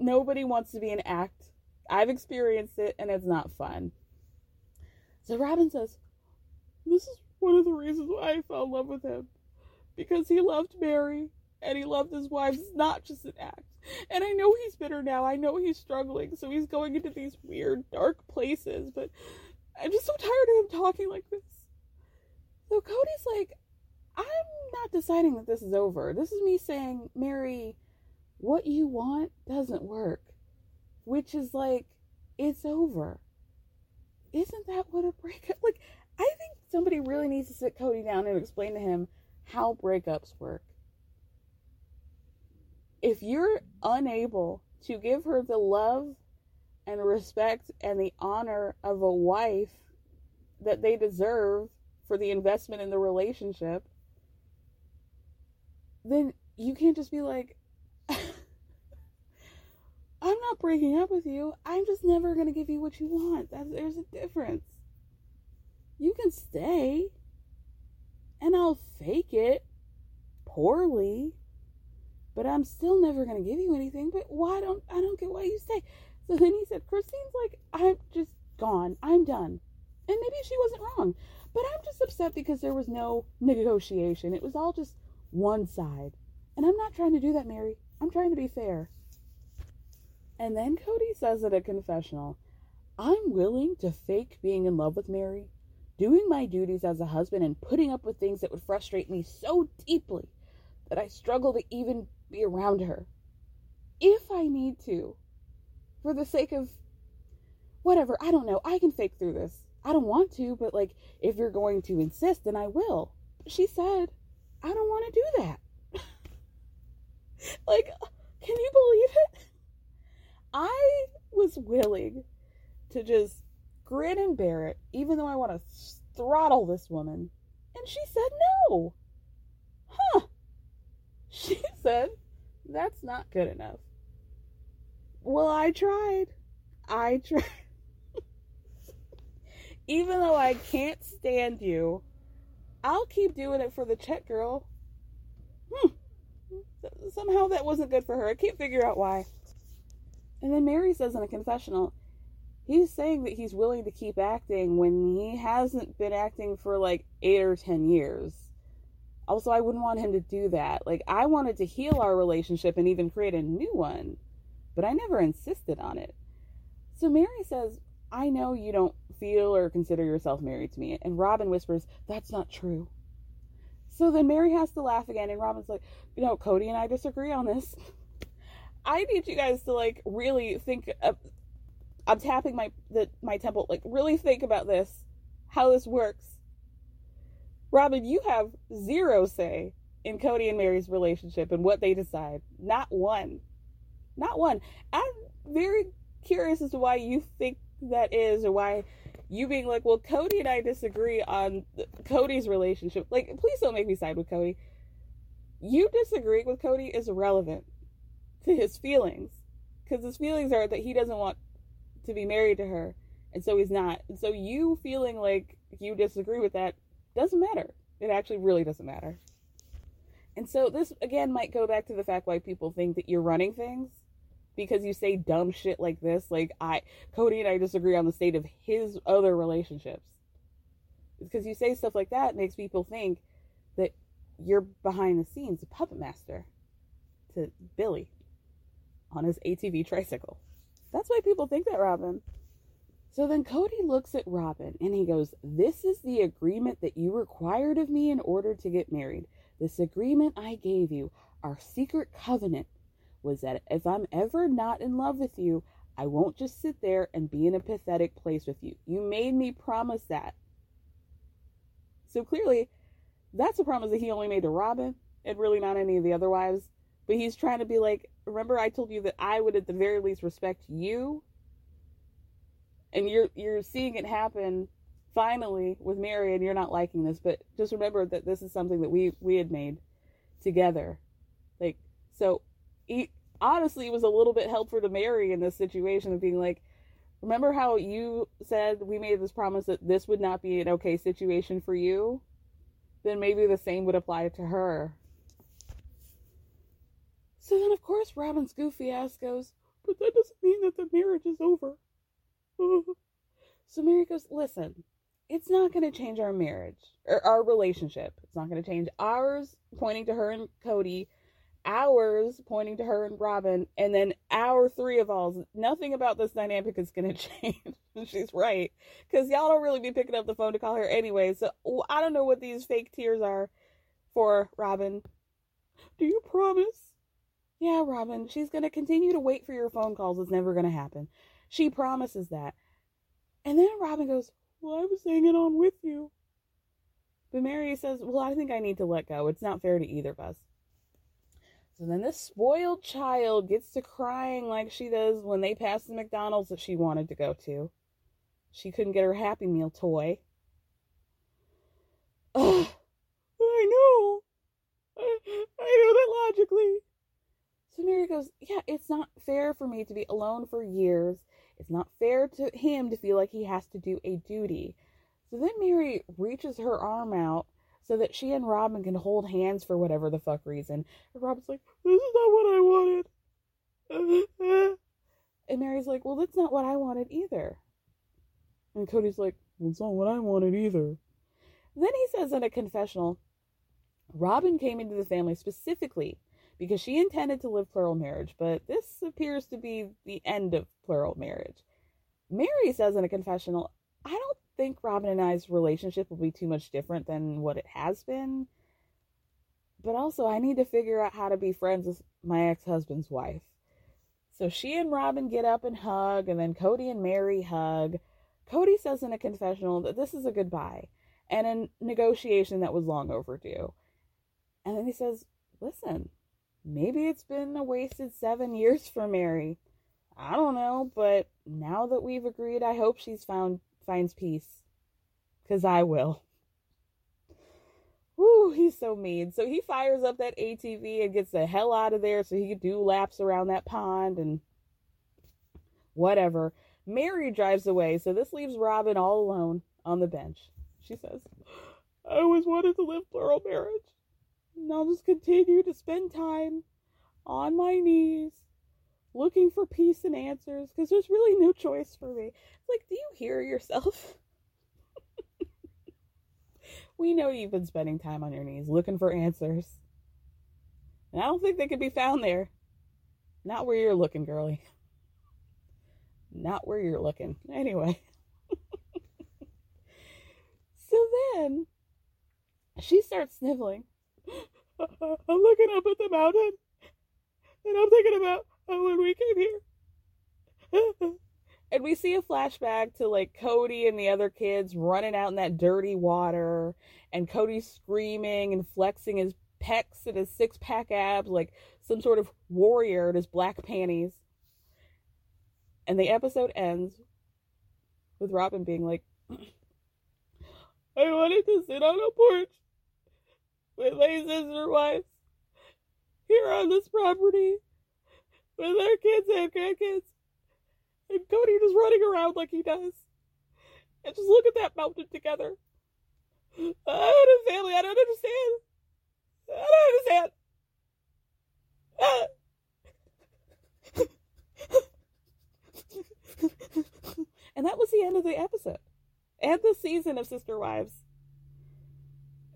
Nobody wants to be an act. I've experienced it and it's not fun. So Robyn says, This is one of the reasons why I fell in love with him. Because he loved Meri and he loved his wife. It's not just an act. And I know he's bitter now. I know he's struggling. So he's going into these weird, dark places. But I'm just so tired of him talking like this. So Kody's like, I'm not deciding that this is over. This is me saying, Meri, what you want doesn't work. Which is like, it's over. Isn't that what a breakup like I think somebody really needs to sit Kody down and explain to him how breakups work. If you're unable to give her the love and respect and the honor of a wife that they deserve for the investment in the relationship, then you can't just be like, I'm not breaking up with you. I'm just never going to give you what you want. That's, there's a difference. You can stay, and I'll fake it poorly, but I'm still never going to give you anything. But why don't I don't get why you stay? So then he said, Christine's like, I'm just gone. I'm done. And maybe she wasn't wrong, but I'm just upset because there was no negotiation. It was all just one side. And I'm not trying to do that, Meri. I'm trying to be fair. And then Kody says at a confessional, I'm willing to fake being in love with Meri, doing my duties as a husband, and putting up with things that would frustrate me so deeply that I struggle to even be around her. If I need to, for the sake of whatever, I don't know, I can fake through this. I don't want to, but like, if you're going to insist, then I will. She said, I don't want to do that. like, can you believe it? I was willing to just grin and bear it, even though I want to throttle this woman. And she said no. Huh. She said, that's not good enough. Well, I tried. I tried. Even though I can't stand you, I'll keep doing it for the check girl. Hmm. Somehow that wasn't good for her. I can't figure out why. And then Meri says in a confessional, he's saying that he's willing to keep acting when he hasn't been acting for like eight or ten years. Also, I wouldn't want him to do that. Like, I wanted to heal our relationship and even create a new one, but I never insisted on it. So Meri says, I know you don't feel or consider yourself married to me. And Robyn whispers, That's not true. So then Meri has to laugh again, and Robyn's like, You know, Kody and I disagree on this. I need you guys to like really think. Of, I'm tapping my the my temple. Like really think about this, how this works. Robyn, you have zero say in Kody and Meri's relationship and what they decide. Not one, not one. I'm very curious as to why you think that is, or why you being like, well, Kody and I disagree on Kody's relationship. Like, please don't make me side with Kody. You disagreeing with Kody is irrelevant to his feelings because his feelings are that he doesn't want to be married to her and so he's not and so you feeling like you disagree with that doesn't matter it actually really doesn't matter and so this again might go back to the fact why people think that you're running things because you say dumb shit like this like i kody and i disagree on the state of his other relationships because you say stuff like that makes people think that you're behind the scenes a puppet master to Billy on his ATV tricycle. That's why people think that, Robyn. So then Kody looks at Robyn and he goes, This is the agreement that you required of me in order to get married. This agreement I gave you, our secret covenant, was that if I'm ever not in love with you, I won't just sit there and be in a pathetic place with you. You made me promise that. So clearly, that's a promise that he only made to Robyn and really not any of the other wives. But he's trying to be like, remember I told you that I would at the very least respect you? And you're you're seeing it happen finally with Meri and you're not liking this, but just remember that this is something that we we had made together. Like so he honestly it was a little bit helpful to Meri in this situation of being like, remember how you said we made this promise that this would not be an okay situation for you? Then maybe the same would apply to her. So then, of course, Robyn's goofy ass goes, But that doesn't mean that the marriage is over. so Meri goes, Listen, it's not going to change our marriage or our relationship. It's not going to change ours, pointing to her and Kody, ours, pointing to her and Robyn, and then our three of alls. Nothing about this dynamic is going to change. She's right. Because y'all don't really be picking up the phone to call her anyway. So I don't know what these fake tears are for Robyn. Do you promise? Yeah, Robyn, she's going to continue to wait for your phone calls. It's never going to happen. She promises that. And then Robyn goes, Well, I was hanging on with you. But Meri says, Well, I think I need to let go. It's not fair to either of us. So then this spoiled child gets to crying like she does when they pass the McDonald's that she wanted to go to. She couldn't get her Happy Meal toy. Ugh, I know. I, I know that logically. So Meri goes, Yeah, it's not fair for me to be alone for years. It's not fair to him to feel like he has to do a duty. So then Meri reaches her arm out so that she and Robyn can hold hands for whatever the fuck reason. And Robyn's like, This is not what I wanted. and Meri's like, Well, that's not what I wanted either. And Kody's like, Well, it's not what I wanted either. Then he says in a confessional, Robyn came into the family specifically because she intended to live plural marriage, but this appears to be the end of plural marriage. Meri says in a confessional, I don't think Robyn and I's relationship will be too much different than what it has been. But also, I need to figure out how to be friends with my ex husband's wife. So she and Robyn get up and hug, and then Kody and Meri hug. Kody says in a confessional that this is a goodbye and a negotiation that was long overdue. And then he says, Listen, maybe it's been a wasted seven years for Meri. I don't know, but now that we've agreed, I hope she's found finds peace. Cause I will. Woo, he's so mean. So he fires up that ATV and gets the hell out of there so he can do laps around that pond and whatever. Meri drives away, so this leaves Robyn all alone on the bench. She says, I always wanted to live plural marriage. And I'll just continue to spend time on my knees looking for peace and answers because there's really no choice for me. Like, do you hear yourself? we know you've been spending time on your knees looking for answers. And I don't think they could be found there. Not where you're looking, girly. Not where you're looking. Anyway. so then she starts sniveling. I'm looking up at the mountain and I'm thinking about Oh, when we came here. and we see a flashback to like Kody and the other kids running out in that dirty water and Kody screaming and flexing his pecs and his six pack abs like some sort of warrior in his black panties. And the episode ends with Robyn being like, I wanted to sit on a porch with my sister wives here on this property with their kids and grandkids. And Kody just running around like he does. And just look at that mountain together. I don't have family. I don't understand. I don't understand. and that was the end of the episode. And the season of Sister Wives.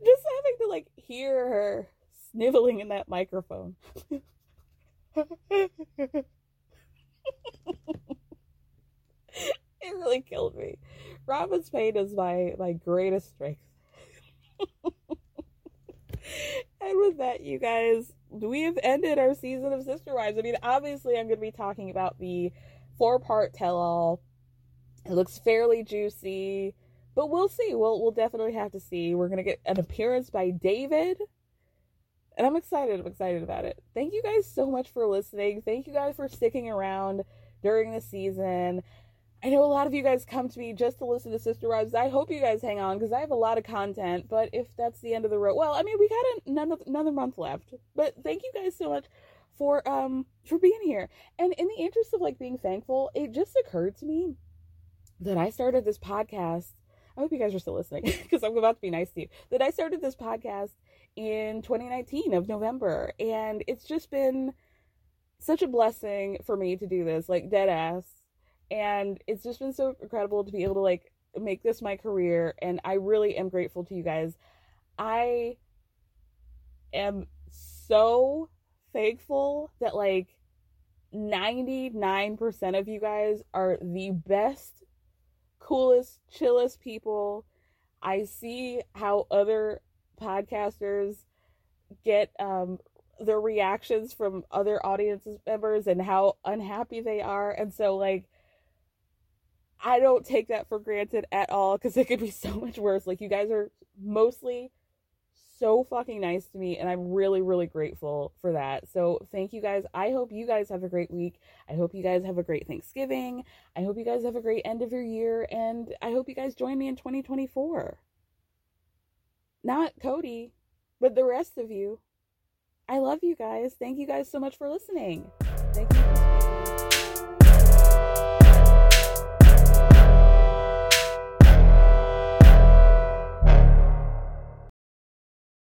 Just having to like hear her sniveling in that microphone. it really killed me. Robyn's pain is my my greatest strength. and with that, you guys, we have ended our season of Sister Wives. I mean, obviously, I'm going to be talking about the four part tell all. It looks fairly juicy, but we'll see. We'll we'll definitely have to see. We're going to get an appearance by David. And I'm excited. I'm excited about it. Thank you guys so much for listening. Thank you guys for sticking around during the season. I know a lot of you guys come to me just to listen to Sister Wives. I hope you guys hang on because I have a lot of content. But if that's the end of the road, well, I mean, we got another another month left. But thank you guys so much for um for being here. And in the interest of like being thankful, it just occurred to me that I started this podcast. I hope you guys are still listening because I'm about to be nice to you. That I started this podcast in 2019 of November, and it's just been such a blessing for me to do this, like dead ass and it's just been so incredible to be able to like make this my career and I really am grateful to you guys. I am so thankful that like 99% of you guys are the best, coolest, chillest people. I see how other podcasters get um their reactions from other audience members and how unhappy they are and so like I don't take that for granted at all because it could be so much worse. Like, you guys are mostly so fucking nice to me, and I'm really, really grateful for that. So, thank you guys. I hope you guys have a great week. I hope you guys have a great Thanksgiving. I hope you guys have a great end of your year, and I hope you guys join me in 2024. Not Kody, but the rest of you. I love you guys. Thank you guys so much for listening. Thank you